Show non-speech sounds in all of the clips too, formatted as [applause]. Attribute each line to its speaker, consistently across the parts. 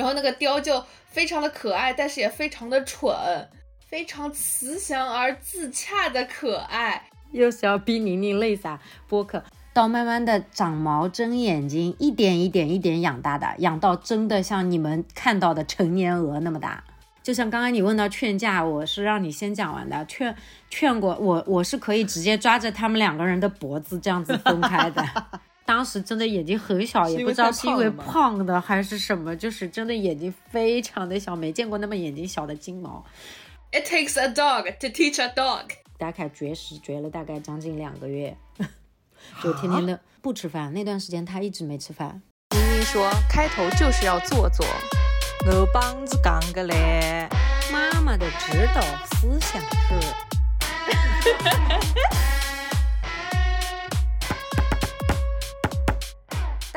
Speaker 1: 然后那个雕就非常的可爱，但是也非常的蠢，非常慈祥而自洽的可爱。
Speaker 2: 又是要逼宁宁泪洒播客，到慢慢的长毛、睁眼睛，一点一点一点养大的，养到真的像你们看到的成年鹅那么大。就像刚刚你问到劝架，我是让你先讲完的，劝劝过我，我是可以直接抓着他们两个人的脖子这样子分开的。当时真的眼睛很小，也不知道是因为胖的还是什么，就是真的眼睛非常的小，没见过那么眼睛小的金毛。
Speaker 1: It takes a dog to teach a dog。
Speaker 2: 达凯绝食绝了大概将近两个月，[laughs] 就天天的不吃饭。那段时间他一直没吃饭。
Speaker 1: 妮妮说，开头就是要做做。
Speaker 3: 我帮子讲个嘞，
Speaker 2: 妈妈的指导思想是。[laughs]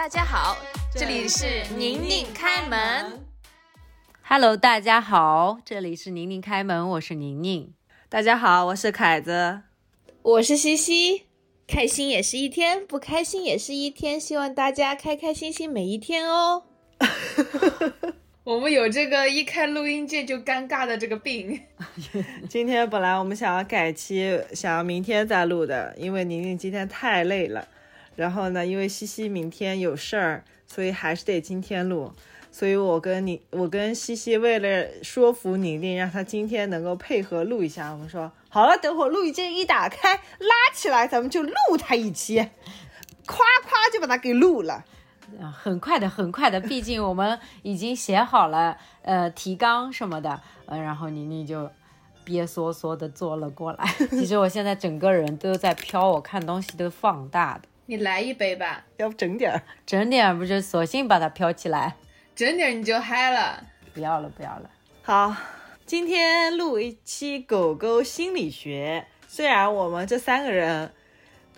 Speaker 1: 大家好，这里是宁宁开门。
Speaker 2: Hello，大家好，这里是宁宁开门，我是宁宁。
Speaker 3: 大家好，我是凯子。
Speaker 1: 我是西西，开心也是一天，不开心也是一天，希望大家开开心心每一天哦。[laughs] 我们有这个一开录音键就尴尬的这个病。[laughs]
Speaker 3: 今天本来我们想要改期，想要明天再录的，因为宁宁今天太累了。然后呢，因为西西明天有事儿，所以还是得今天录。所以我跟你，我跟西西为了说服宁宁，让她今天能够配合录一下，我们说好了，等会录音键一打开，拉起来，咱们就录她一期，夸夸就把它给录了。
Speaker 2: 啊，很快的，很快的，毕竟我们已经写好了呃提纲什么的，呃，然后妮妮就憋缩缩的坐了过来。其实我现在整个人都在飘，我看东西都放大的，
Speaker 1: 你来一杯吧，
Speaker 3: 要不整点儿？
Speaker 2: 整点儿不就索性把它飘起来？
Speaker 1: 整点儿你就嗨了。
Speaker 2: 不要了，不要了。
Speaker 3: 好，今天录一期狗狗心理学。虽然我们这三个人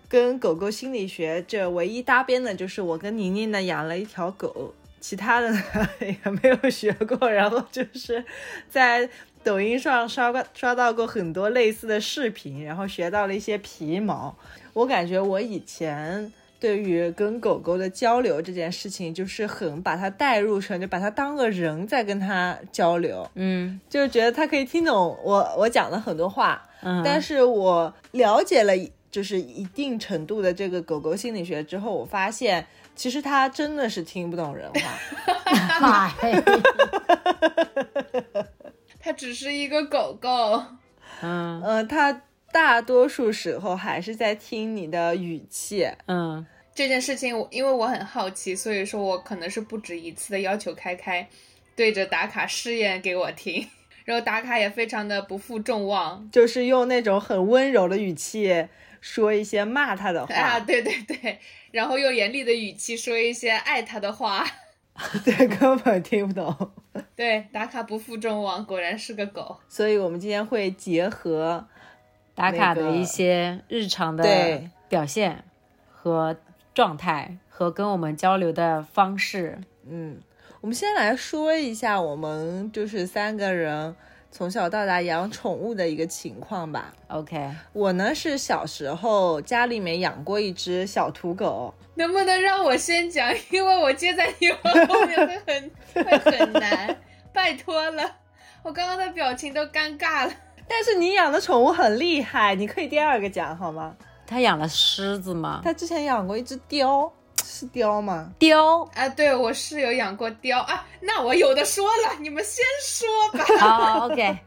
Speaker 3: 跟狗狗心理学这唯一搭边的就是我跟宁宁呢养了一条狗，其他的呢 [laughs] 也没有学过。然后就是在抖音上刷过刷到过很多类似的视频，然后学到了一些皮毛。我感觉我以前。对于跟狗狗的交流这件事情，就是很把它带入成，就把它当个人在跟它交流，
Speaker 2: 嗯
Speaker 3: 就是觉得它可以听懂我我讲的很多话。
Speaker 2: 嗯，
Speaker 3: 但是我了解了就是一定程度的这个狗狗心理学之后，我发现其实它真的是听不懂人话。[laughs]
Speaker 2: 嗨，
Speaker 1: 它只是一个狗狗。
Speaker 2: 嗯。
Speaker 3: 呃，它大多数时候还是在听你的语气。
Speaker 2: 嗯。
Speaker 1: 这件事情我，因为我很好奇，所以说我可能是不止一次的要求开开对着打卡试验给我听，[laughs] 然后打卡也非常的不负众望。
Speaker 3: 就是用那种很温柔的语气说一些骂他的话，
Speaker 1: 啊，对对对，然后用严厉的语气说一些爱他的话，[laughs]
Speaker 3: 对，根本听不懂。[laughs]
Speaker 1: 对，打卡不负众望，果然是个狗。
Speaker 3: 所以我们今天会结合
Speaker 2: 打卡的一些日常的
Speaker 3: 对
Speaker 2: 表现和状态，和跟我们交流的方式。
Speaker 3: 嗯，我们先来说一下我们就是三个人从小到大养宠物的一个情况吧。
Speaker 2: OK，
Speaker 3: 我呢是小时候家里面养过一只小土狗，
Speaker 1: 能不能让我先讲？因为我接在你们后面会很会很难，拜托了。我刚刚的表情都尴尬了。
Speaker 3: 但是你养的宠物很厉害，你可以第二个讲好吗？
Speaker 2: 他养了狮子吗？
Speaker 3: 他之前养过一只雕，是雕吗？
Speaker 2: 雕。
Speaker 1: 啊，对我是有养过雕啊，那我有的说了，你们先说吧。[laughs]
Speaker 2: 好好，OK。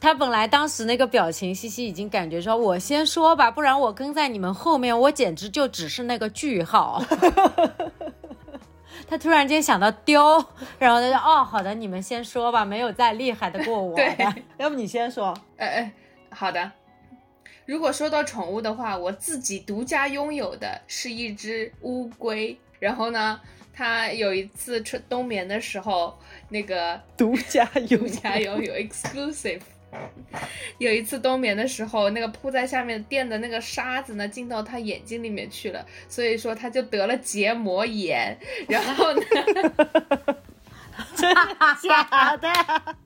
Speaker 2: 他本来当时那个表情，西西已经感觉说，我先说吧，不然我跟在你们后面，我简直就只是那个句号。[laughs] 他突然间想到雕，然后他就哦，好的，你们先说吧，没有再厉害的过我 [laughs]
Speaker 1: 对
Speaker 2: 的。
Speaker 3: 要不你先说？
Speaker 1: 哎哎，好的。如果说到宠物的话，我自己独家拥有的是一只乌龟。然后呢，它有一次春冬眠的时候，那个
Speaker 3: 独家 [laughs] 有
Speaker 1: 独家拥有 exclusive。[laughs] 有一次冬眠的时候，那个铺在下面垫的那个沙子呢，进到它眼睛里面去了，所以说它就得了结膜炎。然后呢，[laughs] 真的
Speaker 3: 假的？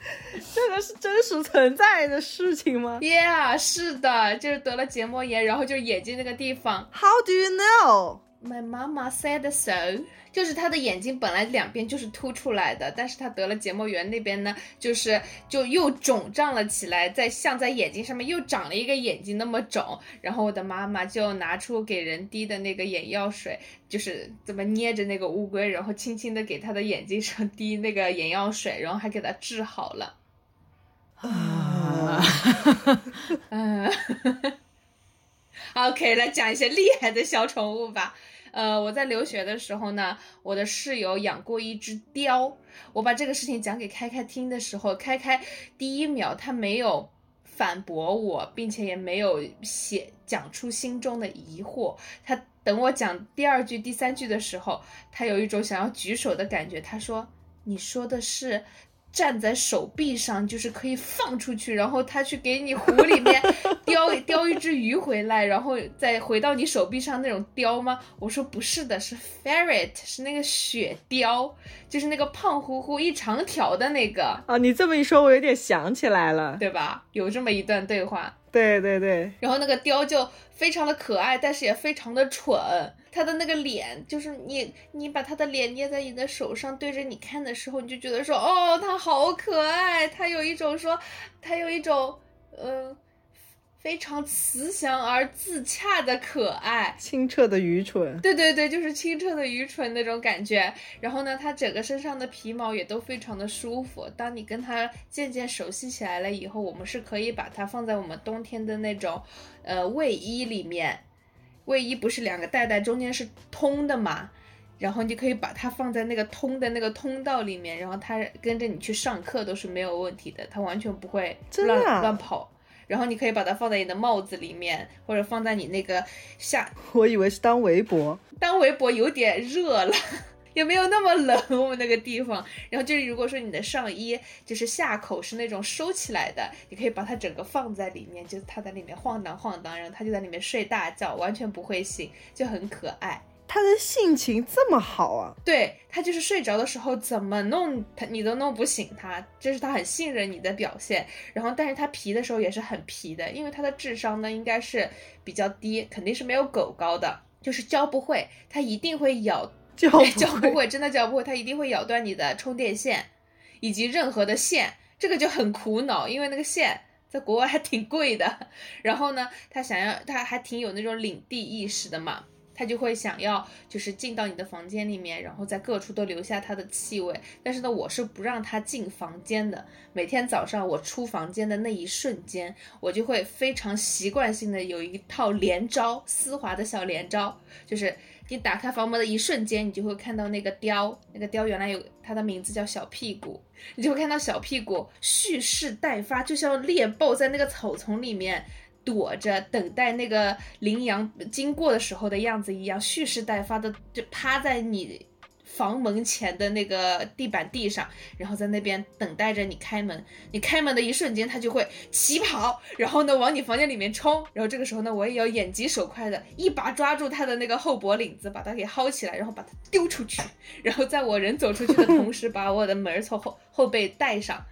Speaker 3: [laughs] 这个是真实存在的事情吗
Speaker 1: Yeah，是的，就是得了结膜炎，然后就是眼睛那个地方
Speaker 3: ，？How do you know？
Speaker 1: My mama said so，就是他的眼睛本来两边就是凸出来的，但是他得了结膜炎那边呢，就是就又肿胀了起来，在像在眼睛上面又长了一个眼睛那么肿。然后我的妈妈就拿出给人滴的那个眼药水，就是怎么捏着那个乌龟，然后轻轻的给他的眼睛上 [laughs] 滴那个眼药水，然后还给他治好了。啊，嗯。[laughs] OK，来讲一些厉害的小宠物吧。呃，我在留学的时候呢，我的室友养过一只雕。我把这个事情讲给开开听的时候，开开第一秒他没有反驳我，并且也没有写讲出心中的疑惑。他等我讲第二句、第三句的时候，他有一种想要举手的感觉。他说：“你说的是？”站在手臂上就是可以放出去，然后他去给你湖里面 [laughs] 叼叼一只鱼回来，然后再回到你手臂上那种叼吗？我说不是的，是 ferret，是那个雪雕，就是那个胖乎乎一长条的那个
Speaker 3: 啊。你这么一说，我有点想起来了，
Speaker 1: 对吧？有这么一段对话。
Speaker 3: 对对对。
Speaker 1: 然后那个雕就非常的可爱，但是也非常的蠢。他的那个脸，就是你，你把他的脸捏在你的手上，对着你看的时候，你就觉得说，哦，他好可爱，他有一种说，他有一种，嗯，非常慈祥而自洽的可爱，
Speaker 3: 清澈的愚蠢。
Speaker 1: 对对对，就是清澈的愚蠢那种感觉。然后呢，它整个身上的皮毛也都非常的舒服。当你跟它渐渐熟悉起来了以后，我们是可以把它放在我们冬天的那种，呃，卫衣里面。卫衣不是两个袋袋中间是通的嘛，然后你可以把它放在那个通的那个通道里面，然后它跟着你去上课都是没有问题的，它完全不会乱乱跑。然后你可以把它放在你的帽子里面，或者放在你那个下。[laughs]
Speaker 3: 我以为是当围脖，
Speaker 1: 当围脖有点热了。[laughs] 也没有那么冷，我们那个地方。然后就是，如果说你的上衣就是下口是那种收起来的，你可以把它整个放在里面，就是它在里面晃荡晃荡，然后它就在里面睡大觉，完全不会醒，就很可爱。
Speaker 3: 它的性情这么好啊？
Speaker 1: 对，他就是睡着的时候怎么弄他，你都弄不醒他，这是他很信任你的表现。然后，但是他皮的时候也是很皮的，因为他的智商呢应该是比较低，肯定是没有狗高的，就是教不会，他一定会咬。
Speaker 3: 教教
Speaker 1: 不会，真的教不会，他一定会咬断你的充电线，以及任何的线，这个就很苦恼，因为那个线在国外还挺贵的。然后呢，他想要，他还挺有那种领地意识的嘛，他就会想要，就是进到你的房间里面，然后在各处都留下他的气味。但是呢，我是不让他进房间的。每天早上我出房间的那一瞬间，我就会非常习惯性的有一套连招，丝滑的小连招，就是。你打开房门的一瞬间，你就会看到那个雕，那个雕原来有它的名字叫小屁股，你就会看到小屁股蓄势待发，就像猎豹在那个草丛里面躲着，等待那个羚羊经过的时候的样子一样，蓄势待发的就趴在你。房门前的那个地板地上，然后在那边等待着你开门。你开门的一瞬间，它就会起跑，然后呢往你房间里面冲。然后这个时候呢，我也要眼疾手快的一把抓住它的那个后脖领子，把它给薅起来，然后把它丢出去。然后在我人走出去的同时，[laughs] 把我的门从后后背带上。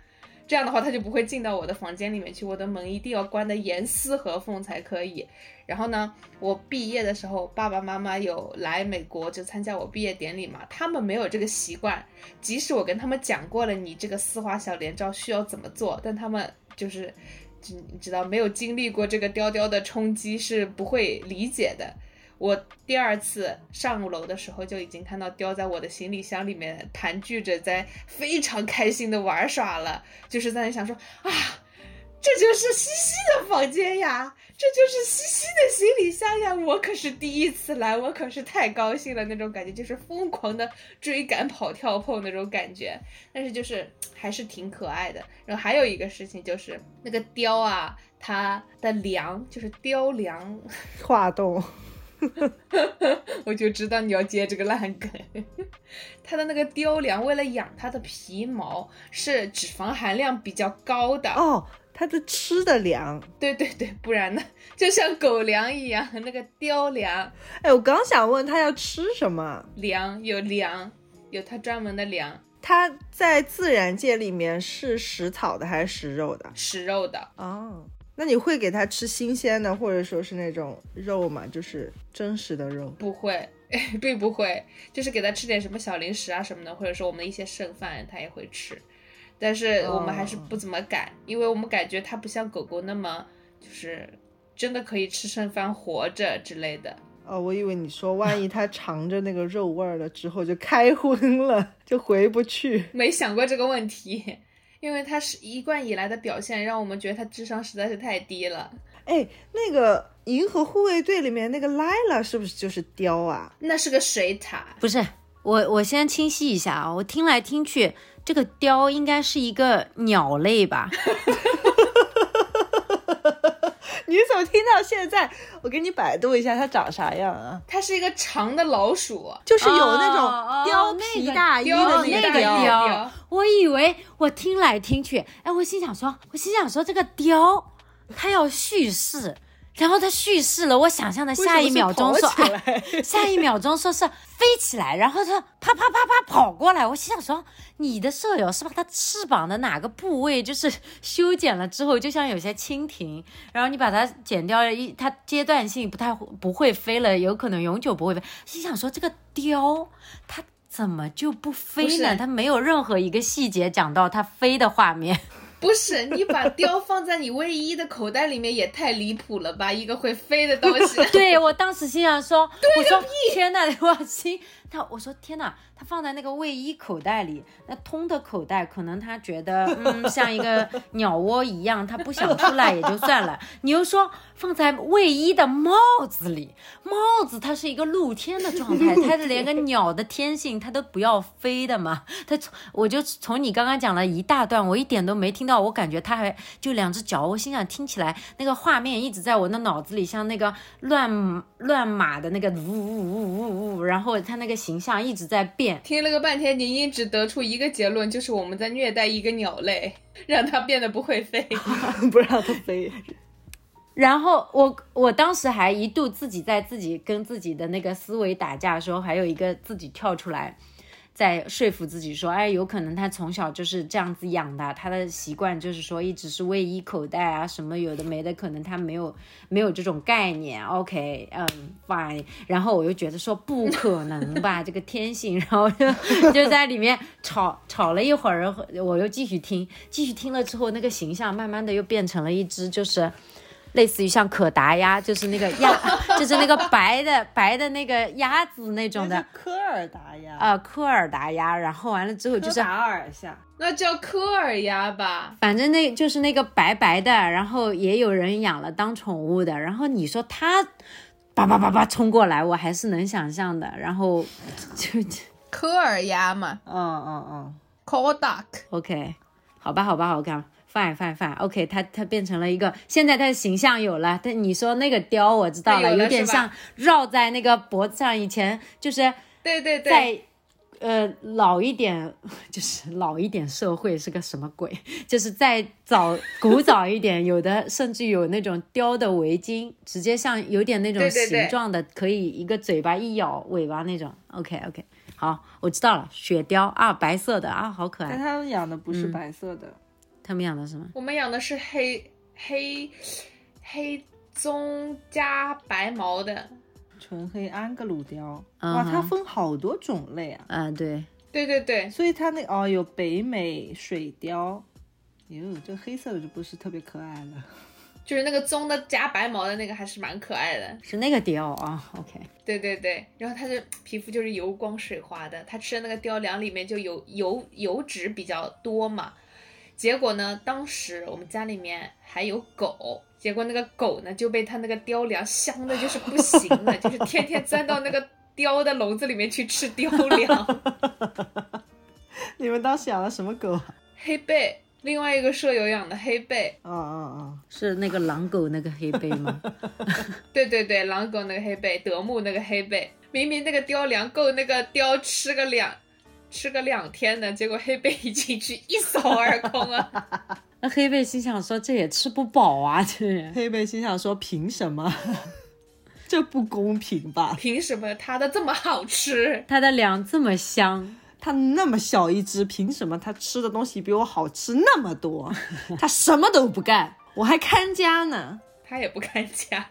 Speaker 1: 这样的话，他就不会进到我的房间里面去。我的门一定要关得严丝合缝才可以。然后呢，我毕业的时候，爸爸妈妈有来美国就参加我毕业典礼嘛。他们没有这个习惯，即使我跟他们讲过了，你这个丝滑小连招需要怎么做，但他们就是，你知道，没有经历过这个雕雕的冲击是不会理解的。我第二次上楼的时候，就已经看到雕在我的行李箱里面盘踞着，在非常开心的玩耍了。就是在那想说啊，这就是西西的房间呀，这就是西西的行李箱呀。我可是第一次来，我可是太高兴了，那种感觉就是疯狂的追赶、跑、跳、碰那种感觉。但是就是还是挺可爱的。然后还有一个事情就是那个雕啊，它的梁就是雕梁 [laughs]
Speaker 3: 画栋。[laughs]
Speaker 1: 我就知道你要接这个烂梗。它的那个雕梁，为了养它的皮毛，是脂肪含量比较高的
Speaker 3: 哦。它的吃的粮，
Speaker 1: 对对对，不然呢，就像狗粮一样，那个雕梁。
Speaker 3: 哎，我刚想问它要吃什么
Speaker 1: 粮，有粮，有它专门的粮。
Speaker 3: 它在自然界里面是食草的还是食肉的？
Speaker 1: 食肉的
Speaker 3: 哦。那你会给它吃新鲜的，或者说是那种肉吗？就是真实的肉？
Speaker 1: 不会，[laughs] 并不会，就是给它吃点什么小零食啊什么的，或者说我们的一些剩饭，它也会吃。但是我们还是不怎么敢，因为我们感觉它不像狗狗那么就是真的可以吃剩饭活着之类的。
Speaker 3: 哦，我以为你说万一 [laughs] 它尝着那个肉味儿了之后就开荤了，就回不去。
Speaker 1: 没想过这个问题，因为他是一贯以来的表现，让我们觉得他智商实在是太低了。
Speaker 3: 哎，那个《银河护卫队》里面那个莱拉是不是就是雕啊？
Speaker 1: 那是个水獭，
Speaker 2: 不是，我我先清晰一下啊，我听来听去，这个雕应该是一个鸟类吧？[laughs]
Speaker 3: 你怎么听到现在？我给你百度一下它长啥样啊？
Speaker 1: 它是一个长的老鼠，
Speaker 3: 就是有那
Speaker 2: 哦
Speaker 3: 种貂皮大衣的那个
Speaker 2: 那个
Speaker 1: 貂，
Speaker 2: 我以为我听来听去，哎，我心想说，我心想说这个貂，它要叙事，然后他叙事了，我想象的下一秒钟说，哎，下一秒钟说是飞起来，然后他啪啪啪啪跑过来，我心想说，你的舍友是把他翅膀的哪个部位就是修剪了之后，就像有些蜻蜓，然后你把它剪掉了一，它阶段性不太会不会飞了，有可能永久不会飞。心想说这个雕它怎么就不飞呢？它没有任何一个细节讲到它飞的画面。
Speaker 1: 不是你把貂放在你卫衣的口袋里面也太离谱了吧？一个会飞的东西。[laughs]
Speaker 2: 对我当时心想说，我说天哪，[laughs] 我心他我说天呐，他放在那个卫衣口袋里，那通的口袋，可能他觉得嗯像一个 [laughs] 鸟窝一样，他不想出来也就算了。你又说放在卫衣的帽子里，帽子它是一个露天的状态，它连个鸟的天性它都不要飞的嘛。它从我就从你刚刚讲了一大段，我一点都没听到，我感觉它还就两只脚，我心想听起来那个画面一直在我的脑子里，像那个乱乱码的那个呜呜呜呜呜，然后它那个形象一直在变。
Speaker 1: 听了个半天，宁宁只得出一个结论，就是我们在虐待一个鸟类，[laughs] 让它变得不会飞。[laughs]
Speaker 3: 不让它飞。
Speaker 2: 然后我我当时还一度自己在自己跟自己的那个思维打架的时候，还有一个自己跳出来，在说服自己说，哎，有可能他从小就是这样子养的，他的习惯就是说一直是卫衣口袋啊，什么有的没的，可能他没有没有这种概念。OK，嗯，fine。然后我又觉得说不可能吧，这个天性，然后就就在里面吵吵了一会儿，然后我又继续听，继续听了之后，那个形象慢慢的又变成了一只就是。类似于像可达鸭，就是那个鸭，[laughs] 就是那个白的白的那个鸭子那种的，
Speaker 3: 科尔达呀，
Speaker 2: 呃，科尔达鸭。然后完了之后就是，
Speaker 3: 达尔下。
Speaker 1: 那叫科尔鸭吧？
Speaker 2: 反正那就是那个白白的，然后也有人养了当宠物的。然后你说它叭叭叭叭冲过来，我还是能想象的。然后就
Speaker 1: 科尔鸭嘛
Speaker 3: 嗯嗯嗯
Speaker 1: ，，Kodak。
Speaker 2: OK，好吧，好吧，好看。Fine fine fine，OK，、它它变成了一个，现在它的形象有了。但你说那个雕，我知道了，
Speaker 1: 有
Speaker 2: 点像绕在那个脖子上，以前就是
Speaker 1: 对对对，
Speaker 2: 在呃老一点，就是老一点社会是个什么鬼？就是在早古早一点，有的甚至有那种雕的围巾，直接像有点那种
Speaker 1: 对对对
Speaker 2: 形状的，可以一个嘴巴一咬尾巴那种。OK OK，好，我知道了，雪雕啊，白色的啊，好可爱。
Speaker 3: 但他们养的不是白色的，
Speaker 2: 他们养的什么？
Speaker 1: 我们养的是黑黑黑棕加白毛的。
Speaker 3: 纯黑安格鲁雕。
Speaker 2: 嗯
Speaker 3: 哇，它分好多种类啊，
Speaker 2: 啊，对，
Speaker 1: 对对对，
Speaker 3: 所以它那哦有北美水貂。哟，这个黑色的就不是特别可爱了。[laughs]
Speaker 1: 就是那个棕的加白毛的那个还是蛮可爱的。
Speaker 2: 是那个貂啊。OK，
Speaker 1: 对对对，然后它的皮肤就是油光水滑的，它吃的那个貂粮里面就有油油脂比较多嘛。结果呢，当时我们家里面还有狗，结果那个狗呢就被它那个雕粮香的就是不行了，就是天天钻到那个雕的笼子里面去吃雕粮。[laughs]
Speaker 3: 你们当时养了什么狗啊？
Speaker 1: 黑贝，另外一个舍友养的黑贝，
Speaker 3: 嗯嗯嗯，
Speaker 2: 是那个狼狗那个黑背吗？[laughs]
Speaker 1: 对对对，狼狗那个黑贝，德牧那个黑贝，明明那个雕粮够那个雕吃个两吃个两天的，结果黑贝一进去一扫而空啊！[laughs]
Speaker 2: 那黑贝心想说这也吃不饱啊，这。
Speaker 3: 黑贝心想说：凭什么？[laughs] 这不公平吧？
Speaker 1: 凭什么它的这么好吃？
Speaker 2: 它的粮这么香，
Speaker 3: 它那么小一只，凭什么它吃的东西比我好吃那么多？[laughs] 它什么都不干，我还看家呢。
Speaker 1: 它也不看家。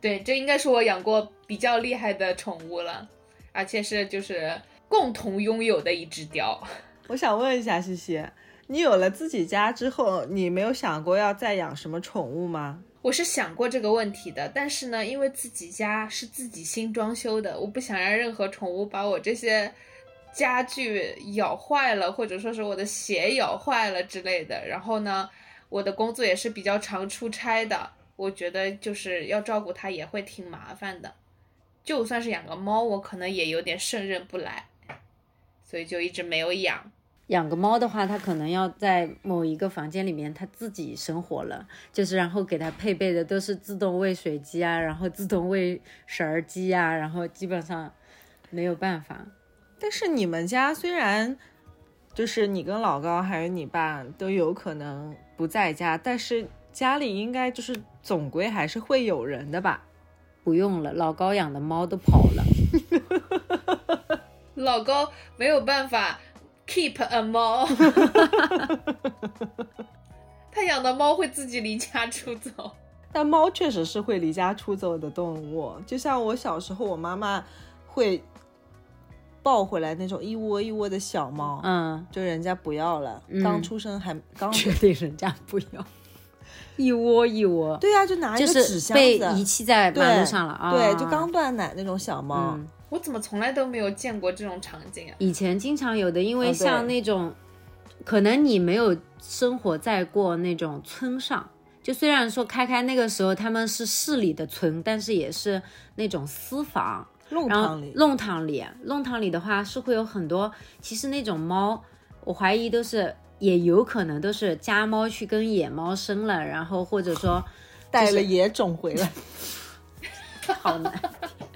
Speaker 1: 对，这应该是我养过比较厉害的宠物了。而且是就是共同拥有的一只貂。[laughs]
Speaker 3: 我想问一下西西，你有了自己家之后，你没有想过要再养什么宠物吗？
Speaker 1: 我是想过这个问题的，但是呢，因为自己家是自己新装修的，我不想让任何宠物把我这些家具咬坏了，或者说是我的鞋咬坏了之类的。然后呢，我的工作也是比较常出差的，我觉得就是要照顾它也会挺麻烦的。就算是养个猫，我可能也有点胜任不来，所以就一直没有养。
Speaker 2: 养个猫的话，它可能要在某一个房间里面它自己生活了，就是然后给它配备的都是自动喂水机啊，然后自动喂食儿机啊，然后基本上没有办法。
Speaker 3: 但是你们家虽然就是你跟老高还有你爸都有可能不在家，但是家里应该就是总归还是会有人的吧？
Speaker 2: 不用了，老高养的猫都跑了，[laughs]
Speaker 1: 老高没有办法。Keep a 猫，[laughs] 他养的猫会自己离家出走。
Speaker 3: 但猫确实是会离家出走的动物，就像我小时候，我妈妈会抱回来那种一窝一窝的小猫，
Speaker 2: 嗯，
Speaker 3: 就人家不要了，刚出生还刚
Speaker 2: 确定人家不要，一窝一窝，[laughs]
Speaker 3: 对呀，就拿一个纸箱子。
Speaker 2: 被遗弃在马路上了，
Speaker 3: 对，就刚断奶那种小猫。
Speaker 1: 我怎么从来都没有见过这种场景啊？
Speaker 2: 以前经常有的，因为像那种，可能你没有生活在过那种村上，就虽然说开开那个时候他们是市里的村，但是也是那种私房，
Speaker 3: 弄堂里，
Speaker 2: 弄堂里，弄堂里的话是会有很多，其实那种猫，我怀疑都是，也有可能都是家猫去跟野猫生了，然后或者说
Speaker 3: 带了野种回来，[laughs]
Speaker 2: 好难。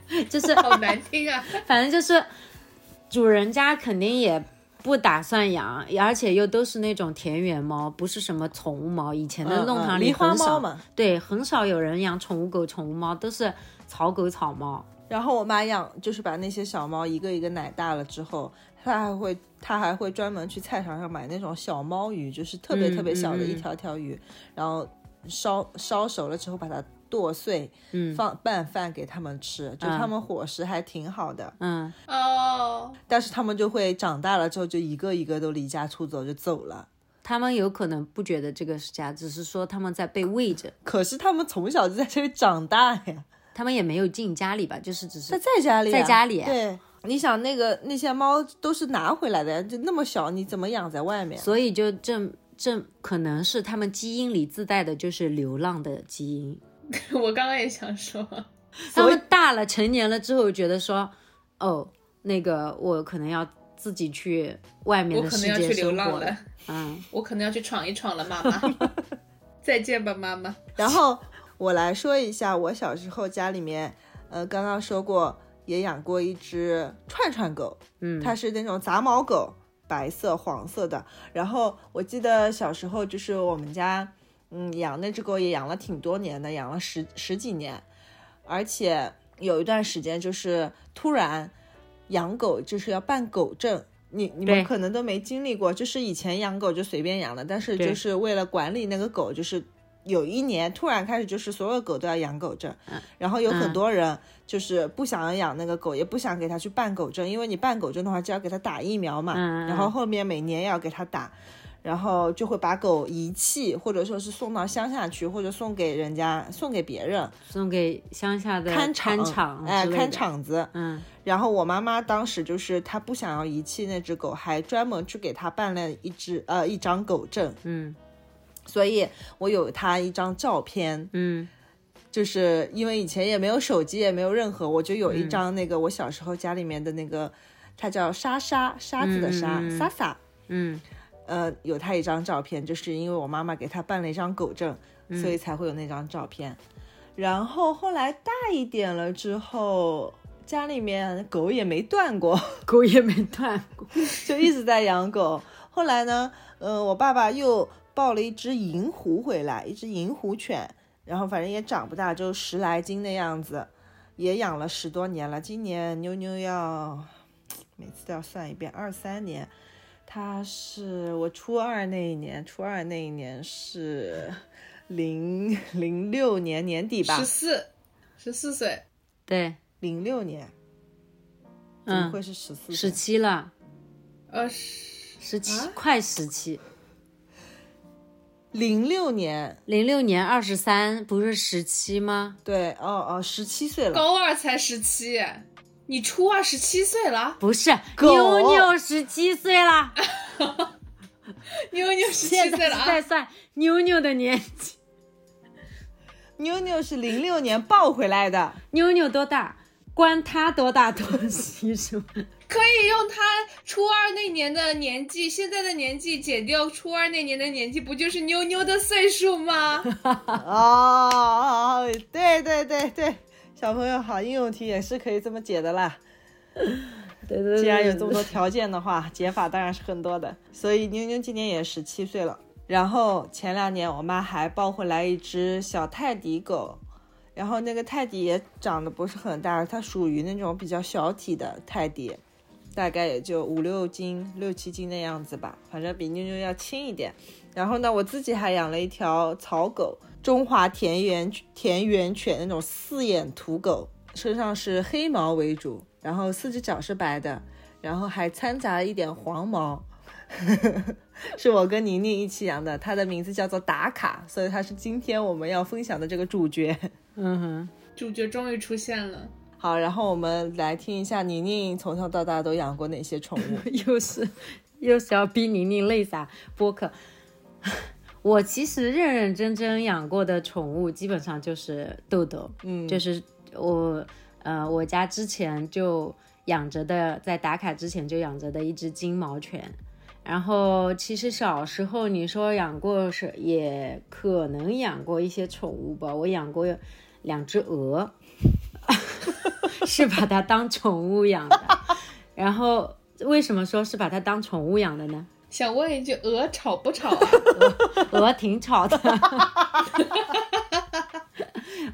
Speaker 2: [laughs] 就是
Speaker 1: 好难听啊！[laughs]
Speaker 2: 反正就是，主人家肯定也不打算养，而且又都是那种田园猫，不是什么宠物猫。以前的弄堂里很少，对，很少有人养宠物狗、宠物猫，都是草狗、草猫。
Speaker 3: 然后我妈养，就是把那些小猫一个一个奶大了之后，她还会，她还会专门去菜场上买那种小猫鱼，就是特别特别小的一条条鱼，然后烧烧熟了之后把它。剁碎，
Speaker 2: 嗯，
Speaker 3: 放拌饭给他们吃，就他们伙食还挺好的，
Speaker 2: 嗯
Speaker 1: 哦，
Speaker 3: 但是他们就会长大了之后就一个一个都离家出走就走了。
Speaker 2: 他们有可能不觉得这个是家，只是说他们在被喂着。[laughs]
Speaker 3: 可是他们从小就在这里长大呀，
Speaker 2: 他们也没有进家里吧，就是只是
Speaker 3: 在家里，
Speaker 2: 在家里。
Speaker 3: 对，你想那个那些猫都是拿回来的，就那么小，你怎么养在外面？
Speaker 2: 所以就正正可能是他们基因里自带的就是流浪的基因。[laughs]
Speaker 1: 我刚刚也想说，
Speaker 2: 他们大了成年了之后，觉得说，哦，那个我可能要自己去外面的世界
Speaker 1: 生活
Speaker 2: 了，
Speaker 1: 嗯，[laughs] 我可能要去闯一闯了，妈妈，[laughs] 再见吧，妈妈。
Speaker 3: 然后我来说一下，我小时候家里面，呃，刚刚说过也养过一只串串狗，
Speaker 2: 嗯，
Speaker 3: 它是那种杂毛狗，白色黄色的。然后我记得小时候就是我们家。嗯，养那只狗也养了挺多年的，养了十十几年，而且有一段时间就是突然养狗就是要办狗证，你你们可能都没经历过，就是以前养狗就随便养的，但是就是为了管理那个狗，就是有一年突然开始就是所有狗都要养狗证，然后有很多人就是不想养那个狗，也不想给它去办狗证，因为你办狗证的话就要给它打疫苗嘛，然后后面每年也要给它打。然后就会把狗遗弃，或者说是送到乡下去，或者送给人家，送给别人，
Speaker 2: 送给乡下的
Speaker 3: 看
Speaker 2: 场，
Speaker 3: 哎，看场子。
Speaker 2: 嗯。
Speaker 3: 然后我妈妈当时就是她不想要遗弃那只狗，还专门去给它办了一只呃一张狗证。
Speaker 2: 嗯。
Speaker 3: 所以我有它一张照片。
Speaker 2: 嗯。
Speaker 3: 就是因为以前也没有手机，也没有任何，我就有一张那个我小时候家里面的那个，它叫莎莎，沙子的沙，莎莎。
Speaker 2: 嗯。
Speaker 3: 呃，有他一张照片，就是因为我妈妈给他办了一张狗证，所以才会有那张照片。然后后来大一点了之后，家里面狗也没断过，[laughs]
Speaker 2: 狗也没断过，[laughs]
Speaker 3: 就一直在养狗。后来呢，呃，我爸爸又抱了一只银狐回来，一只银狐犬，然后反正也长不大，就十来斤的样子，也养了十多年了。今年妞妞要每次都要算一遍，二三年。他是我初二那一年，初二那一年是零零六年年底吧，
Speaker 1: 十四，十四岁，
Speaker 2: 对，
Speaker 3: 零六年，怎么
Speaker 2: 嗯
Speaker 3: 会是十四岁？
Speaker 2: 十七了，
Speaker 1: 呃，十
Speaker 2: 十七、
Speaker 1: 啊？
Speaker 2: 快十七，
Speaker 3: 零六年，
Speaker 2: 零六年二十三，不是十七吗？
Speaker 3: 对，哦哦，十七岁了。
Speaker 1: 高二才十七，你初二十七岁了，
Speaker 2: 不是，妞妞十七岁了，[laughs]
Speaker 1: 妞妞十七岁了啊
Speaker 2: 是在！算妞妞的年纪。
Speaker 3: 妞妞是零六年抱回来的，
Speaker 2: 妞妞多大，关她多大多西是吗？[laughs]
Speaker 1: 可以用他初二那年的年纪，现在的年纪减掉初二那年的年纪，不就是妞妞的岁数吗？[laughs]
Speaker 3: 哦，对对对对，小朋友好，应用题也是可以这么解的啦。[laughs]
Speaker 2: 对对
Speaker 3: 既然有这么多条件的话，解法当然是很多的。所以妞妞今年也十七岁了。然后前两年我妈还抱回来一只小泰迪狗，然后那个泰迪也长得不是很大，它属于那种比较小体的泰迪，大概也就五六斤、六七斤的样子吧，反正比妞妞要轻一点。然后呢，我自己还养了一条草狗，中华田园田园犬那种四眼土狗，身上是黑毛为主，然后四只脚是白的，然后还掺杂了一点黄毛。[laughs] 是我跟宁宁一起养的，它的名字叫做打卡，所以它是今天我们要分享的这个主角。
Speaker 2: 嗯哼，
Speaker 1: 主角终于出现了，[laughs]
Speaker 3: 好，然后我们来听一下宁宁从小到大都养过哪些宠物。[laughs]
Speaker 2: 又是又是要逼宁宁泪洒播客。[laughs] 我其实认认真真养过的宠物，基本上就是豆豆，
Speaker 3: 嗯，
Speaker 2: 就是我呃我家之前就养着的，在打卡之前就养着的一只金毛犬。然后其实小时候你说养过是也可能养过一些宠物吧，我养过两只鹅，[laughs] 是把它当宠物养的。[laughs] 然后为什么说是把它当宠物养的呢？
Speaker 1: 想问一句，鹅吵不吵啊？[laughs]
Speaker 2: 鹅挺吵的。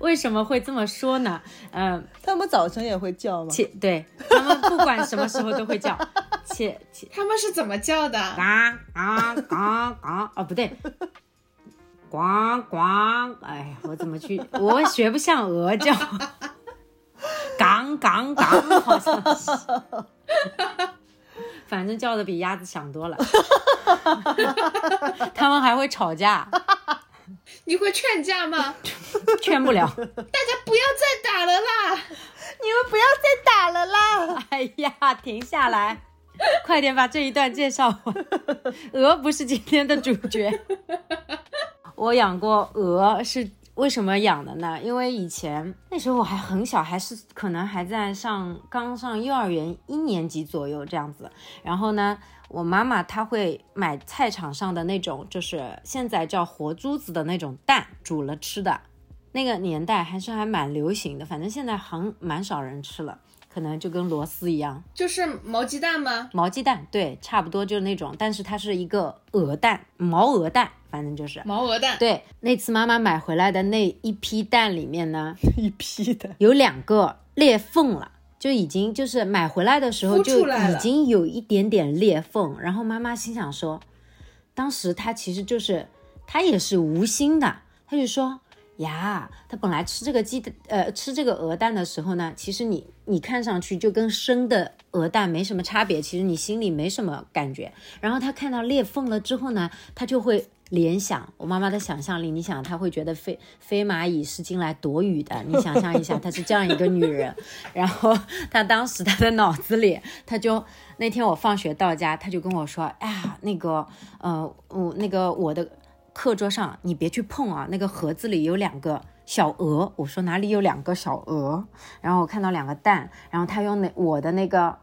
Speaker 2: 为什么会这么说呢？嗯、
Speaker 3: 它们早晨也会叫吗？
Speaker 2: 且对它们不管什么时候都会叫，且且
Speaker 1: 他们是怎么叫的？
Speaker 2: 嘎嘎嘎嘎哦不对，呱呱，哎呀，我怎么去？我学不像鹅叫，[laughs] 杠杠杠，好像是，反正叫的比鸭子响多了。他们还会吵架，[laughs]
Speaker 1: 你会劝架吗？
Speaker 2: 劝不了。[laughs]
Speaker 1: 大家不要再打了啦！
Speaker 3: 你们不要再打了啦！[laughs]
Speaker 2: 哎呀，停下来，快点把这一段介绍完。鹅不是今天的主角。我养过鹅，是为什么养的呢？因为以前那时候我还很小，还是可能还在上刚上幼儿园一年级左右这样子。然后呢，我妈妈她会买菜场上的那种，就是现在叫活珠子的那种蛋，煮了吃的。那个年代还是还蛮流行的，反正现在很蛮少人吃了，可能就跟螺丝一样，
Speaker 1: 就是毛鸡蛋吗？
Speaker 2: 毛鸡蛋，对，差不多就是那种，但是它是一个鹅蛋，毛鹅蛋，反正就是。
Speaker 1: 毛鹅蛋。
Speaker 2: 对，那次妈妈买回来的那一批蛋里面呢，[laughs]
Speaker 3: 一批的，
Speaker 2: 有两个裂缝了，就已经就是买回来的时候就已经有一点点裂缝，然后妈妈心想说，当时她其实就是她也是无心的，她就说呀，她本来吃这个鸡的呃吃这个鹅蛋的时候呢，其实你你看上去就跟生的鹅蛋没什么差别，其实你心里没什么感觉，然后她看到裂缝了之后呢，她就会。联想，我妈妈的想象力，你想，她会觉得飞飞蚂蚁是进来躲雨的。你想象一下，她是这样一个女人，然后她当时她的脑子里，她就那天我放学到家，她就跟我说，哎呀，那个，呃，我那个我的课桌上你别去碰啊，那个盒子里有两个小鹅。我说哪里有两个小鹅？然后我看到两个蛋，然后她用那我的那个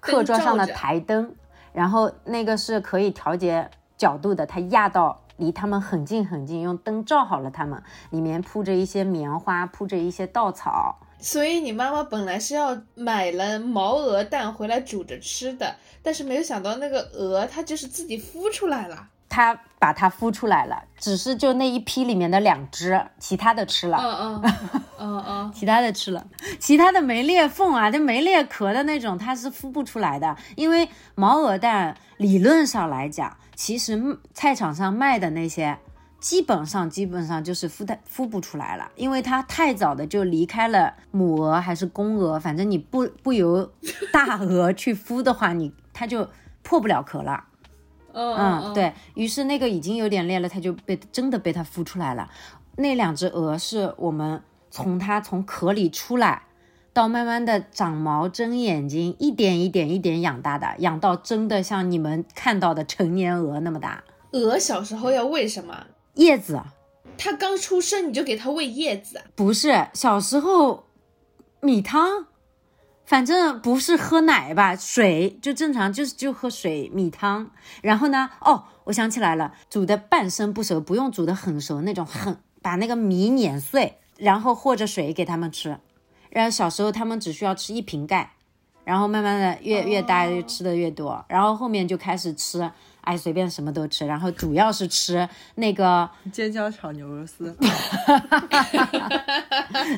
Speaker 2: 课桌上的台灯，然后那个是可以调节角度的，它压到离它们很近很近，用灯照好了它们，里面铺着一些棉花，铺着一些稻草。
Speaker 1: 所以你妈妈本来是要买了毛鹅蛋回来煮着吃的，但是没有想到那个鹅它就是自己孵出来了。
Speaker 2: 它把它孵出来了，只是就那一批里面的两只，其他的吃了。
Speaker 1: 嗯嗯嗯嗯，[laughs]
Speaker 2: 其他的吃了，其他的没裂缝啊，就没裂壳的那种，它是孵不出来的。因为毛鹅蛋理论上来讲，其实菜场上卖的那些基本上基本上就是孵太孵不出来了，因为它太早的就离开了母鹅还是公鹅，反正你不不由大鹅去孵的话，你它就破不了壳了。
Speaker 1: 嗯
Speaker 2: 嗯，，对于是那个已经有点裂了，它就被真的被它孵出来了。那两只鹅是我们从它从壳里出来，到慢慢的长毛、睁眼睛，一点一点一点养大的，养到真的像你们看到的成年鹅那么大。
Speaker 1: 鹅小时候要喂什么？
Speaker 2: 叶子
Speaker 1: 它刚出生你就给它喂叶子，
Speaker 2: 不是小时候米汤，反正不是喝奶吧，水就正常就是就喝水米汤。然后呢，哦，我想起来了，煮的半生不熟，不用煮的很熟那种，很把那个米碾碎，然后和着水给它们吃。然后小时候他们只需要吃一瓶盖，然后慢慢的越越大就吃的越多，然后后面就开始吃，哎随便什么都吃，然后主要是吃那个
Speaker 3: 尖椒炒牛肉丝，[laughs]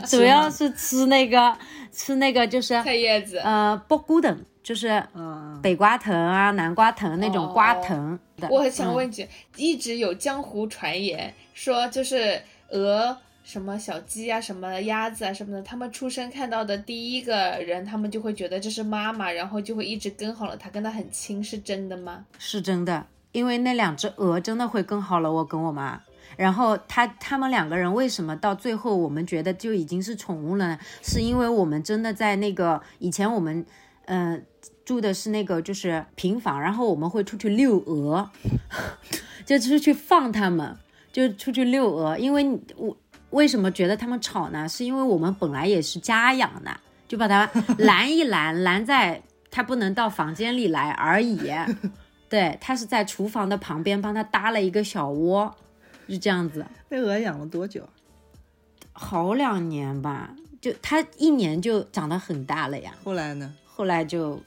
Speaker 2: 主要是吃那个吃那个就是
Speaker 1: 菜叶子。
Speaker 2: 呃卜菇等，就是
Speaker 3: 嗯，
Speaker 2: 北瓜藤啊、南瓜藤那种瓜藤的。
Speaker 1: 我很想
Speaker 2: 嗯
Speaker 1: 问一句，一直有江湖传言说，就是鹅、什么小鸡啊、什么鸭子啊什么的，他们出生看到的第一个人，他们就会觉得这是妈妈，然后就会一直跟好了它，跟它很亲，是真的吗？
Speaker 2: 是真的，因为那两只鹅真的会更好了我跟我妈。然后他他们两个人为什么到最后我们觉得就已经是宠物了呢？是因为我们真的在那个以前我们嗯、住的是那个就是平房，然后我们会出去遛鹅，[laughs] 就出去放它们，就出去遛鹅。因为我为什么觉得它们吵呢？是因为我们本来也是家养的，就把它拦一拦，拦在它不能到房间里来而已。[laughs] 对，它是在厨房的旁边帮它搭了一个小窝，就这样子，
Speaker 3: 那鹅养了多久啊？
Speaker 2: 好两年吧，就它一年就长得很大了呀。
Speaker 3: 后来呢？
Speaker 2: 后来就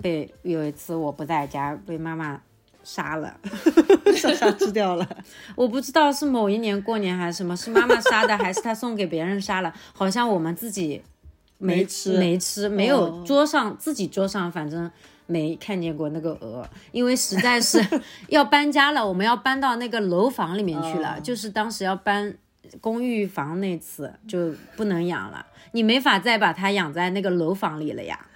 Speaker 2: 被有一次我不在家，被妈妈杀了。[laughs]
Speaker 3: 杀杀吃掉了。
Speaker 2: 我不知道是某一年过年还是什么，是妈妈杀的，还是他送给别人杀了？好像我们自己没
Speaker 3: 没吃
Speaker 2: 没吃，没有
Speaker 3: 哦
Speaker 2: 桌上、自己桌上，反正没看见过那个鹅，因为实在是 [laughs] 要搬家了，我们要搬到那个楼房里面去了，
Speaker 3: 哦
Speaker 2: 就是当时要搬公寓房那次就不能养了，你没法再把它养在那个楼房里了呀。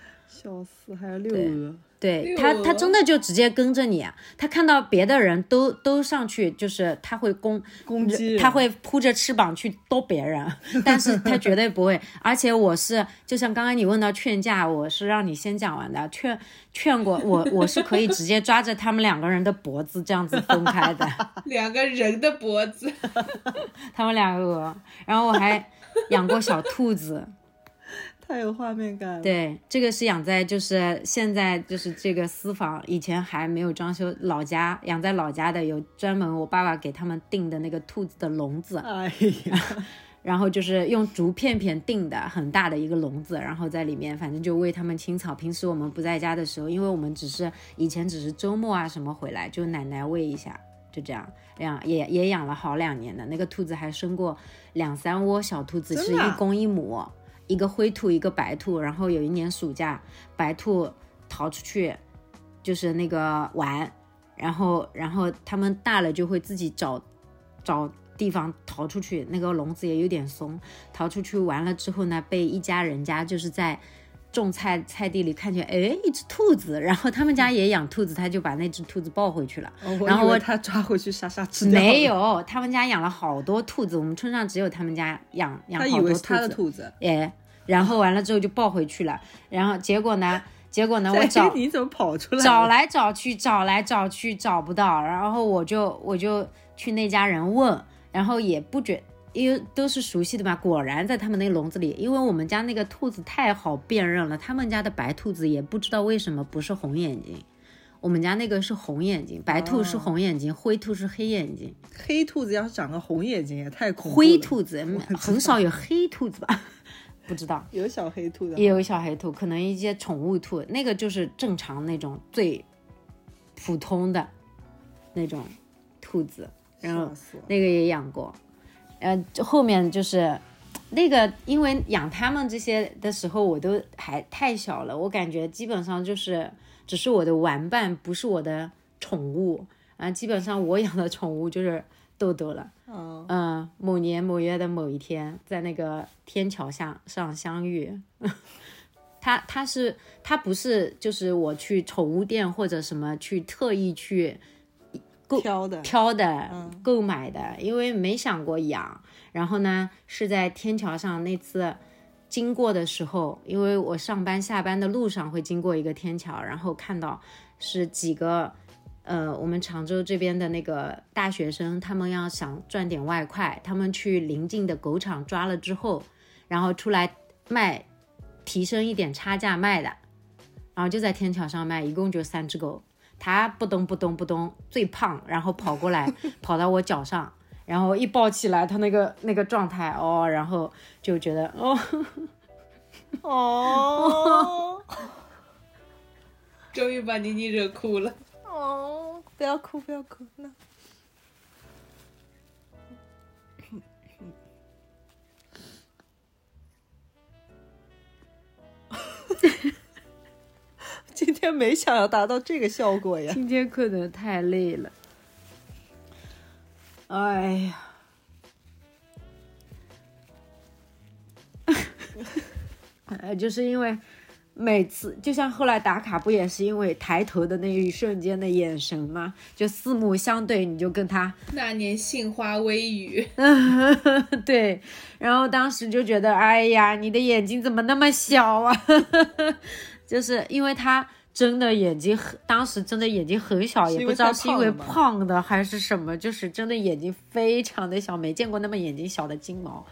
Speaker 3: 笑死，还要遛鹅。
Speaker 2: 对他，他真的就直接跟着你。他看到别的人都都上去，就是他会攻
Speaker 3: 攻击
Speaker 2: 他会扑着翅膀去逗别人，[laughs] 但是他绝对不会。而且我是，就像刚刚你问到劝架，我是让你先讲完的。劝劝过我，我是可以直接抓着他们两个人的脖子这样子分开的。[laughs]
Speaker 1: 两个人的脖子，[laughs]
Speaker 2: 他们两个鹅，然后我还养过小兔子。
Speaker 3: 太有画面感了。
Speaker 2: 对，这个是养在就是现在就是这个私房，以前还没有装修，老家养在老家的有专门我爸爸给他们订的那个兔子的笼子，
Speaker 3: 哎呀，[laughs]
Speaker 2: 然后就是用竹片片订的很大的一个笼子，然后在里面反正就喂它们青草。平时我们不在家的时候，因为我们只是以前只是周末啊什么回来，就奶奶喂一下，就这样养也也养了好两年的。那个兔子还生过两三窝小兔子，是一公一母，一个灰兔一个白兔。然后有一年暑假，白兔逃出去就是那个玩，然后然后他们大了就会自己找找地方逃出去，那个笼子也有点松，逃出去玩了之后呢，被一家人家就是在种菜菜地里看见，哎，一只兔子，[laughs] 然后他们家也养兔子，他就把那只兔子抱回去了。
Speaker 3: 哦我
Speaker 2: 然后我
Speaker 3: 他抓回去杀杀吃掉。
Speaker 2: 没，有，他们家养了好多兔子，我们村上只有他们家养养
Speaker 3: 他
Speaker 2: 好多兔
Speaker 3: 以为是他的
Speaker 2: 子，
Speaker 3: 兔子。
Speaker 2: 哎，然后完了之后就抱回去了，然后结果呢，[laughs] 结果呢，我找
Speaker 3: 哎 [laughs] 你怎么跑出来？
Speaker 2: 找来找去，找来找去找不到，然后我就我就去那家人问，然后也不觉，因为都是熟悉的嘛，果然在他们那个笼子里，因为我们家那个兔子太好辨认了，他们家的白兔子也不知道为什么不是红眼睛，我们家那个是红眼睛，白兔是红眼睛，灰兔是黑眼睛，
Speaker 3: 黑兔子要是长个红眼睛也太恐怖了。
Speaker 2: 灰兔子 [laughs] 很少有黑兔子吧？[laughs] 不知道。
Speaker 3: 有小黑兔的，
Speaker 2: 也有小黑兔，可能一些宠物兔，那个就是正常那种最普通的那种兔子，然后。那个也养过，呃，就后面就是那个，因为养它们这些的时候，我都还太小了，我感觉基本上就是只是我的玩伴，不是我的宠物啊。基本上我养的宠物就是豆豆了。
Speaker 3: 嗯，
Speaker 2: 嗯，某年某月的某一天，在那个天桥下上相遇。[laughs] 他他是他不是就是我去宠物店或者什么去特意去购
Speaker 3: 挑的，
Speaker 2: 挑的、购买的，因为没想过养。然后呢，是在天桥上那次经过的时候，因为我上班下班的路上会经过一个天桥，然后看到是几个呃我们常州这边的那个大学生，他们要想赚点外快，他们去邻近的狗场抓了之后，然后出来卖，提升一点差价卖的，然后就在天桥上卖，一共就三只狗。它不咚不咚不咚，最胖，然后跑过来，[laughs] 跑到我脚上，然后一抱起来，他那个那个状态哦，然后就觉得哦，[laughs]
Speaker 3: 哦 [laughs]
Speaker 1: 终于把妮妮惹哭了。
Speaker 3: 哦，不要哭，不要哭，那。今天没想要达到这个效果呀。
Speaker 2: 今天可能太累了，哎呀，呃，[laughs] 就是因为每次，就像后来打卡，不也是因为抬头的那一瞬间的眼神吗？就四目相对，你就跟他
Speaker 1: 那年杏花微雨，[laughs]
Speaker 2: 对，然后当时就觉得，哎呀，你的眼睛怎么那么小啊？就是因为他真的眼睛很，当时真的眼睛很小，也不知道
Speaker 3: 是因为胖
Speaker 2: 的还是什么，就是真的眼睛非常的小，没见过那么眼睛小的金毛。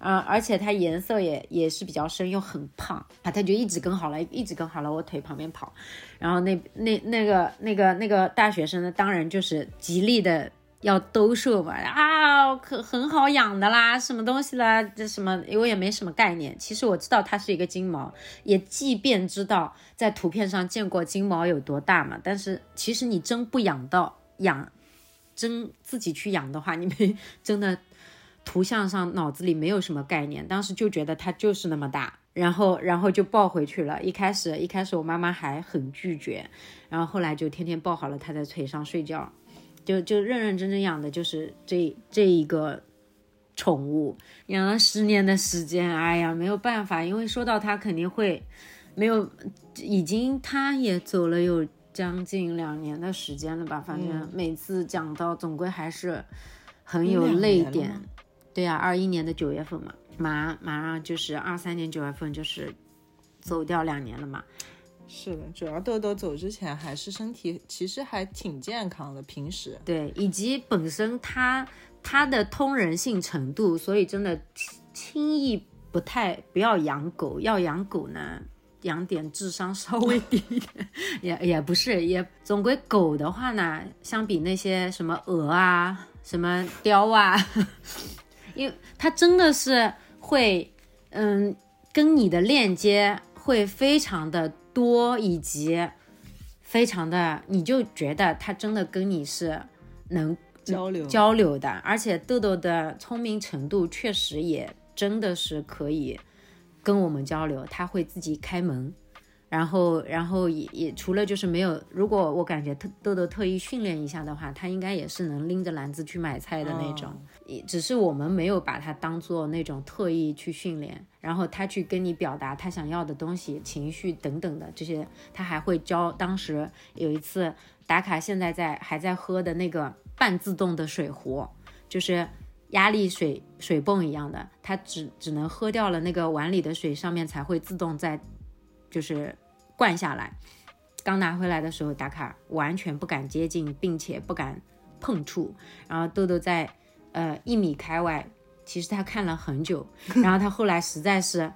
Speaker 2: 嗯、而且它颜色也也是比较深，又很胖啊，它就一直跟好了，一直跟好了我腿旁边跑，然后那那那个那个那个大学生呢，当然就是极力的要兜售嘛，啊，可很好养的啦，什么东西啦，这什么我也没什么概念。其实我知道它是一个金毛，也即便知道在图片上见过金毛有多大嘛，但是其实你真不养到养，真自己去养的话，你没真的图像上脑子里没有什么概念，当时就觉得它就是那么大。然后，然后就抱回去了。一开始，一开始我妈妈还很拒绝，然后后来就天天抱好了它在腿上睡觉。就就认认真真养的就是这这一个宠物，养了十年的时间，哎呀，没有办法，因为说到它肯定会没有，已经它也走了有将近两年的时间了吧，反正每次讲到总归还是很有泪点。对呀、二一年的九月份嘛，马马上就是二三年九月份就是走掉两年了嘛。
Speaker 3: 是的，主要豆豆走之前还是身体其实还挺健康的，平时
Speaker 2: 对，以及本身它它的通人性程度，所以真的轻轻易不太不要养狗，要养狗呢。养点智商稍微 [laughs] 低一点，也也不是，也总归狗的话呢，相比那些什么鹅啊、什么雕啊，[laughs] 因为它真的是会，嗯，跟你的链接会非常的多，以及非常的，你就觉得他真的跟你是能
Speaker 3: 交流
Speaker 2: 交流的，而且豆豆的聪明程度确实也真的是可以跟我们交流，他会自己开门。然后，然后也也除了就是没有，如果我感觉特豆豆特意训练一下的话，他应该也是能拎着篮子去买菜的那种。也只是我们没有把它当做那种特意去训练，然后他去跟你表达他想要的东西、情绪等等的这些，他还会教。当时有一次打卡，现在在还在喝的那个半自动的水壶，就是压力水水泵一样的，它只只能喝掉了那个碗里的水，上面才会自动在就是灌下来。刚拿回来的时候，打卡完全不敢接近，并且不敢碰触。然后豆豆在呃一米开外，其实他看了很久，然后他后来实在是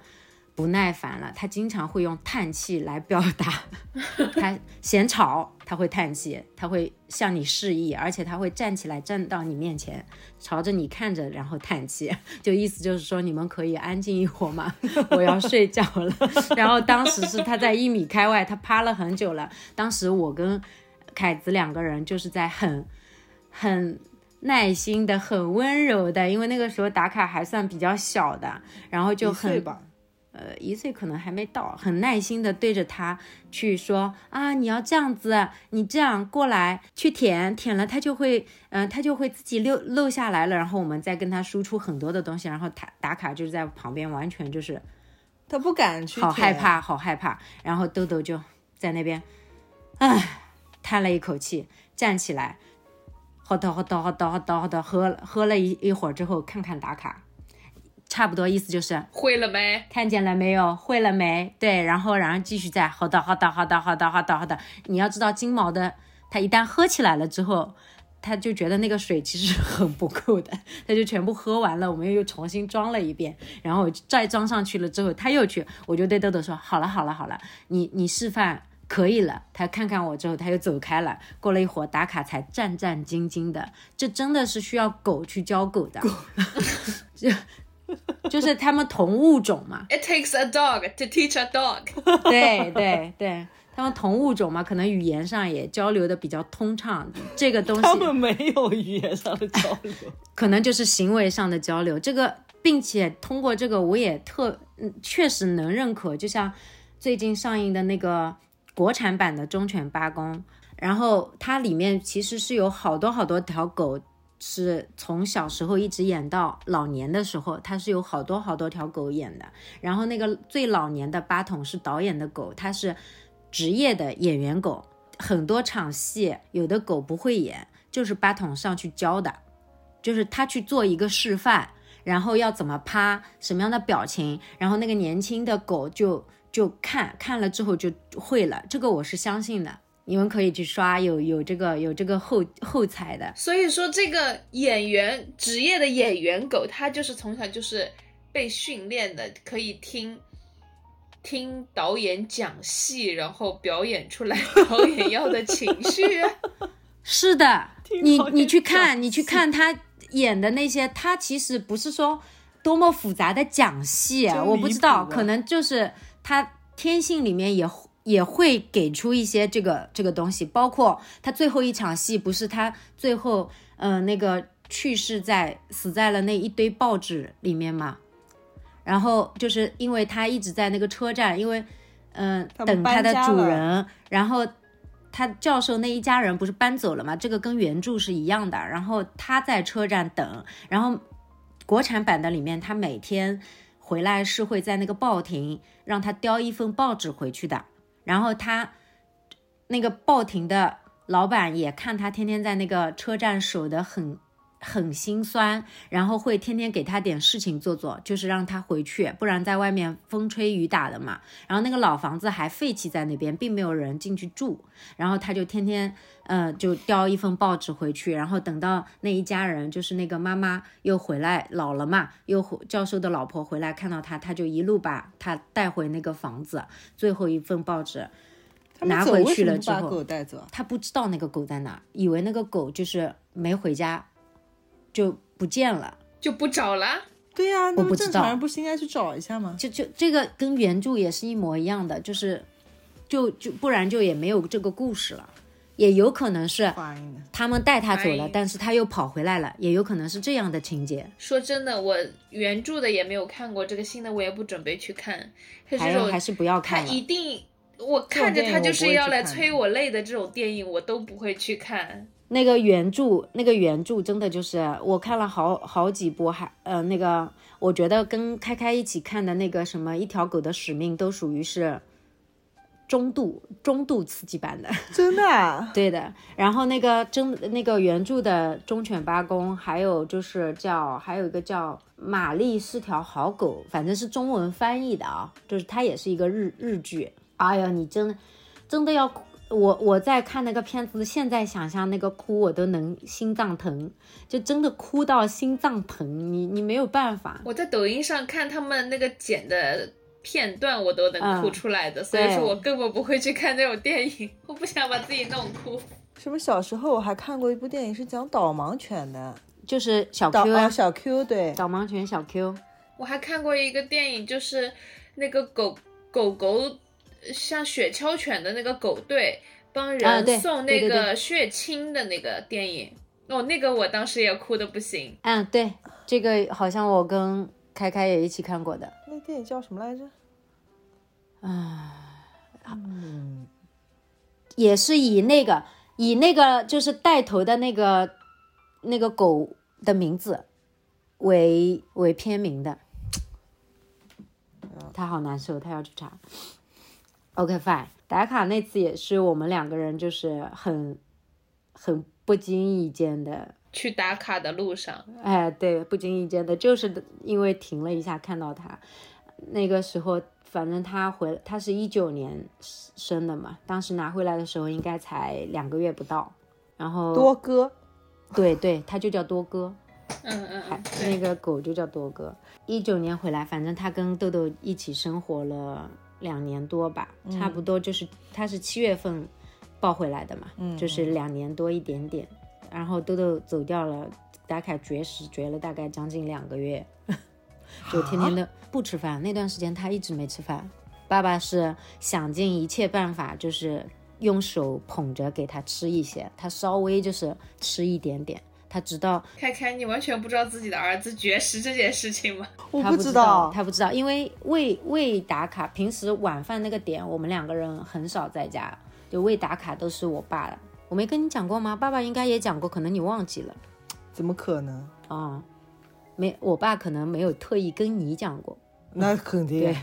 Speaker 2: 不耐烦了，他经常会用叹气来表达。他嫌吵，他会叹气，他会向你示意，而且他会站起来站到你面前，朝着你看着，然后叹气，[laughs] 就意思就是说你们可以安静一会儿吗？[laughs] 我要睡觉了。[laughs] 然后当时是他在一米开外，他趴了很久了。当时我跟凯子两个人就是在很很耐心的、很温柔的，因为那个时候打卡还算比较小的，然然后就很呃，一岁可能还没到，很耐心的对着他去说啊，你要这样子，你这样过来去舔，舔了它就会，嗯、它就会自己漏漏下来了，然后我们再跟他输出很多的东西，然后他打卡就是在旁边完全就是
Speaker 3: 他不敢去，
Speaker 2: 好害。怕，好害怕，然后豆豆就在那边，唉，叹了一口气，站起来，好的好的好的好的喝了喝了一一会儿之后，看看打卡，差不多意思就是
Speaker 1: 会了没？
Speaker 2: 看见了没有？会了没？对，然后然后继续再好的好的好的好的好的好的。你要知道金毛的，它一旦喝起来了之后，它就觉得那个水其实很不够的，[laughs] 它就全部喝完了，我们又重新装了一遍，然后再装上去了之后，它又去，我就对豆豆说：好了好了好了，你你示范。可以了，他看看我之后，他又走开了。过了一会儿，打卡才战战兢兢的。这真的是需要狗去教狗的，[laughs] [laughs] 就 [laughs] 就是他们同物种嘛。
Speaker 1: It takes a dog to teach a dog。[laughs]
Speaker 2: 对对对，他们同物种嘛，可能语言上也交流的比较通畅。这个东西 [laughs]
Speaker 3: 他们没有语言上的交流，
Speaker 2: 可能就是行为上的交流。这个，并且通过这个，我也特嗯，确实能认可。就像最近上映的那个国产版的《忠犬八公》，然后它里面其实是有好多好多条狗。是从小时候一直演到老年的时候，它是有好多好多条狗演的。然后那个最老年的八筒是导演的狗，它是职业的演员狗，很多场戏有的狗不会演，就是八筒上去教的，就是他去做一个示范，然后要怎么趴，什么样的表情，然后那个年轻的狗就就看看了之后就会了，这个我是相信的。你们可以去刷，有有这个有这个后后采的，
Speaker 1: 所以说，这个演员职业的演员狗，他就是从小就是被训练的，可以听听导演讲戏，然后表演出来导演要的情绪。[laughs]
Speaker 2: 是的，你你去看，你去看他演的那些，他其实不是说多么复杂的讲戏，
Speaker 3: 啊
Speaker 2: 我不知道，可能就是他天性里面也也会给出一些这个这个东西，包括他最后一场戏，不是他最后嗯、呃那个去世在死在了那一堆报纸里面嘛，然后就是因为他一直在那个车站，因为嗯、等他的主人，然后他教授那一家人不是搬走了嘛？这个跟原著是一样的。然后他在车站等，然后国产版的里面，他每天回来是会在那个报亭让他叼一份报纸回去的。然后他那个报亭的老板也看他天天在那个车站守得很很心酸，然后会天天给他点事情做做，就是让他回去，不然在外面风吹雨打的嘛。然后那个老房子还废弃在那边，并没有人进去住，然后他就天天呃就叼一份报纸回去，然后等到那一家人就是那个妈妈又回来老了嘛，又回教授的老婆回来看到他，他就一路把他带回那个房子，最后一份报纸拿回去了之后
Speaker 3: 把狗带走啊？
Speaker 2: 他不知道那个狗在哪，以为那个狗就是没回家，就不见了。
Speaker 1: 就不找了。
Speaker 3: 对呀、那么
Speaker 2: 不知道
Speaker 3: 正常人不是应该去找一下吗？
Speaker 2: 就就这个跟原著也是一模一样的，就是就就不然就也没有这个故事了，也有可能是他们带他走了
Speaker 1: 哎，
Speaker 2: 但是他又跑回来了，也有可能是这样的情节。
Speaker 1: 说真的，我原著的也没有看过，这个新的我也不准备去看。可是
Speaker 2: 还有还是不要看了。
Speaker 1: 一定，我看着他就是要来催我泪的这种电影，我都不会去看。
Speaker 2: 那个原著，那个原著真的就是我看了好好几部，还呃那个，我觉得跟开开一起看的那个什么《一条狗的使命》都属于是中度中度刺激版的。[laughs]
Speaker 3: 真的、啊？[laughs]
Speaker 2: 对的，然后那个真那个原著的《忠犬八公》，还有就是叫还有一个叫《玛丽是条好狗》，反正是中文翻译的啊，就是它也是一个日日剧。哎呀，你真的真的要哭我我在看那个片子，现在想象那个哭我都能心脏疼，就真的哭到心脏疼，你你没有办法。
Speaker 1: 我在抖音上看他们那个剪的片段，我都能
Speaker 2: 嗯
Speaker 1: 哭出来的，所以说我根本不会去看那种电影，[laughs] 我不想把自己弄哭。
Speaker 3: 是不是？小时候我还看过一部电影，是讲导盲犬的，
Speaker 2: 就是小
Speaker 3: 导
Speaker 2: Q
Speaker 3: 小 Q 对，
Speaker 2: 导盲犬小 Q，
Speaker 1: 我还看过一个电影，就是那个狗狗狗像雪橇犬的那个狗队帮人送那个血清的那个电影。哦，那个我当时也哭的不行。
Speaker 2: 嗯，对，这个好像我跟开开也一起看过的。
Speaker 3: 那电影叫什么来着？啊嗯，
Speaker 2: 也是以那个以那个就是带头的那个那个狗的名字为为片名的。他好难受，他要去查。OK fine，打卡那次也是我们两个人就是很很不经意间的，
Speaker 1: 去打卡的路上，
Speaker 2: 哎，对，不经意间的，就是因为停了一下看到他，那个时候反正他回他是一九年生的嘛，当时拿回来的时候应该才两个月不到，然后
Speaker 3: 多哥，
Speaker 2: 对对，他就叫多哥，
Speaker 1: 嗯嗯嗯，
Speaker 2: 那个狗就叫多哥。一九年回来，反正他跟豆豆一起生活了两年多吧，差不多就是他是七月份抱回来的嘛，就是两年多一点点。然后豆豆走掉了，打卡绝食绝了大概将近两个月，[laughs] 就天天的不吃饭。那段时间他一直没吃饭，爸爸是想尽一切办法，就是用手捧着给他吃一些，他稍微就是吃一点点。他知道，
Speaker 1: 开开，你完全不知道自己的儿子绝食这件事情吗？[laughs]
Speaker 3: 我
Speaker 2: 不
Speaker 3: 知
Speaker 2: 道，他不知道，因为未未打卡，平时晚饭那个点，我们两个人很少在家，就未打卡都是我爸的。我没跟你讲过吗？爸爸应该也讲过，可能你忘记了。
Speaker 3: 怎么可能？
Speaker 2: 啊、没，我爸可能没有特意跟你讲过。
Speaker 3: 那肯定
Speaker 2: 对，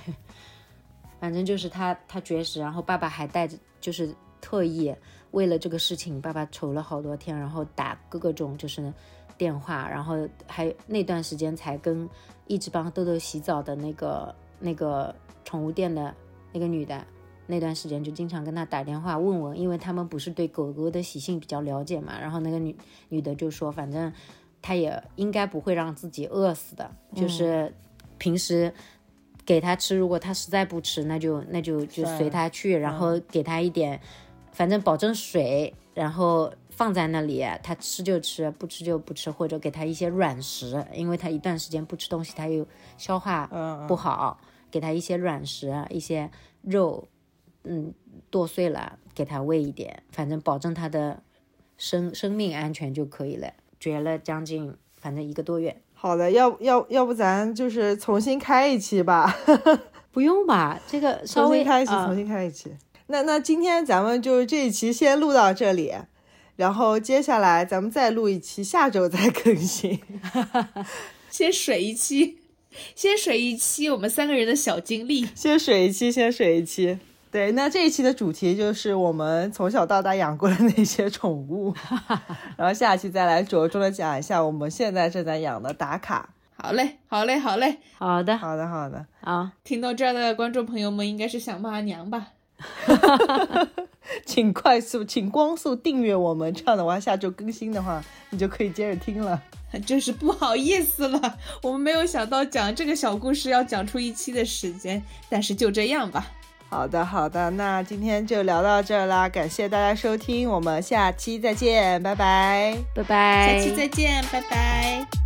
Speaker 2: 反正就是他他绝食，然后爸爸还带着，就是特意为了这个事情，爸爸愁了好多天，然后打各种就是电话，然后还那段时间才跟一直帮豆豆洗澡的那个那个宠物店的那个女的，那段时间就经常跟他打电话问问，因为他们不是对狗狗的习性比较了解嘛，然后那个女女的就说，反正她也应该不会让自己饿死的，就是平时。给它吃，如果它实在不吃，那就那就就随它去，然后给它一点，反正保证水，然后放在那里，它吃就吃，不吃就不吃，或者给它一些软食，因为它一段时间不吃东西，它又消化不好，给它一些软食，一些肉，嗯，剁碎了给它喂一点，反正保证它的生生命安全就可以了。绝了将近反正一个多月，
Speaker 3: 好的，要要要不咱就是重新开一期吧，[laughs]
Speaker 2: 不用吧？这个稍微
Speaker 3: 重新开一期，
Speaker 2: 啊
Speaker 3: 重新开一期。那那今天咱们就这一期先录到这里，然后接下来咱们再录一期，下周再更新。[laughs]
Speaker 1: 先水一期，先水一期我们三个人的小经历。
Speaker 3: 先水一期，先水一期。对，那这一期的主题就是我们从小到大养过的那些宠物，[laughs] 然后下期再来着重的讲一下我们现在正在养的打卡。
Speaker 1: 好嘞，好嘞，好嘞！
Speaker 2: 好的，
Speaker 3: 好的，好的。
Speaker 2: 啊，
Speaker 1: 听到这儿的观众朋友们应该是想骂娘吧？[laughs] [laughs]
Speaker 3: 请快速，请光速订阅我们，这样的话下周更新的话，你就可以接着听了。
Speaker 1: 真是不好意思了，我们没有想到讲这个小故事要讲出一期的时间，但是就这样吧。
Speaker 3: 好的，好的，那今天就聊到这儿啦，感谢大家收听，我们下期再见，拜拜。
Speaker 2: 拜拜，
Speaker 1: 下期再见，拜拜。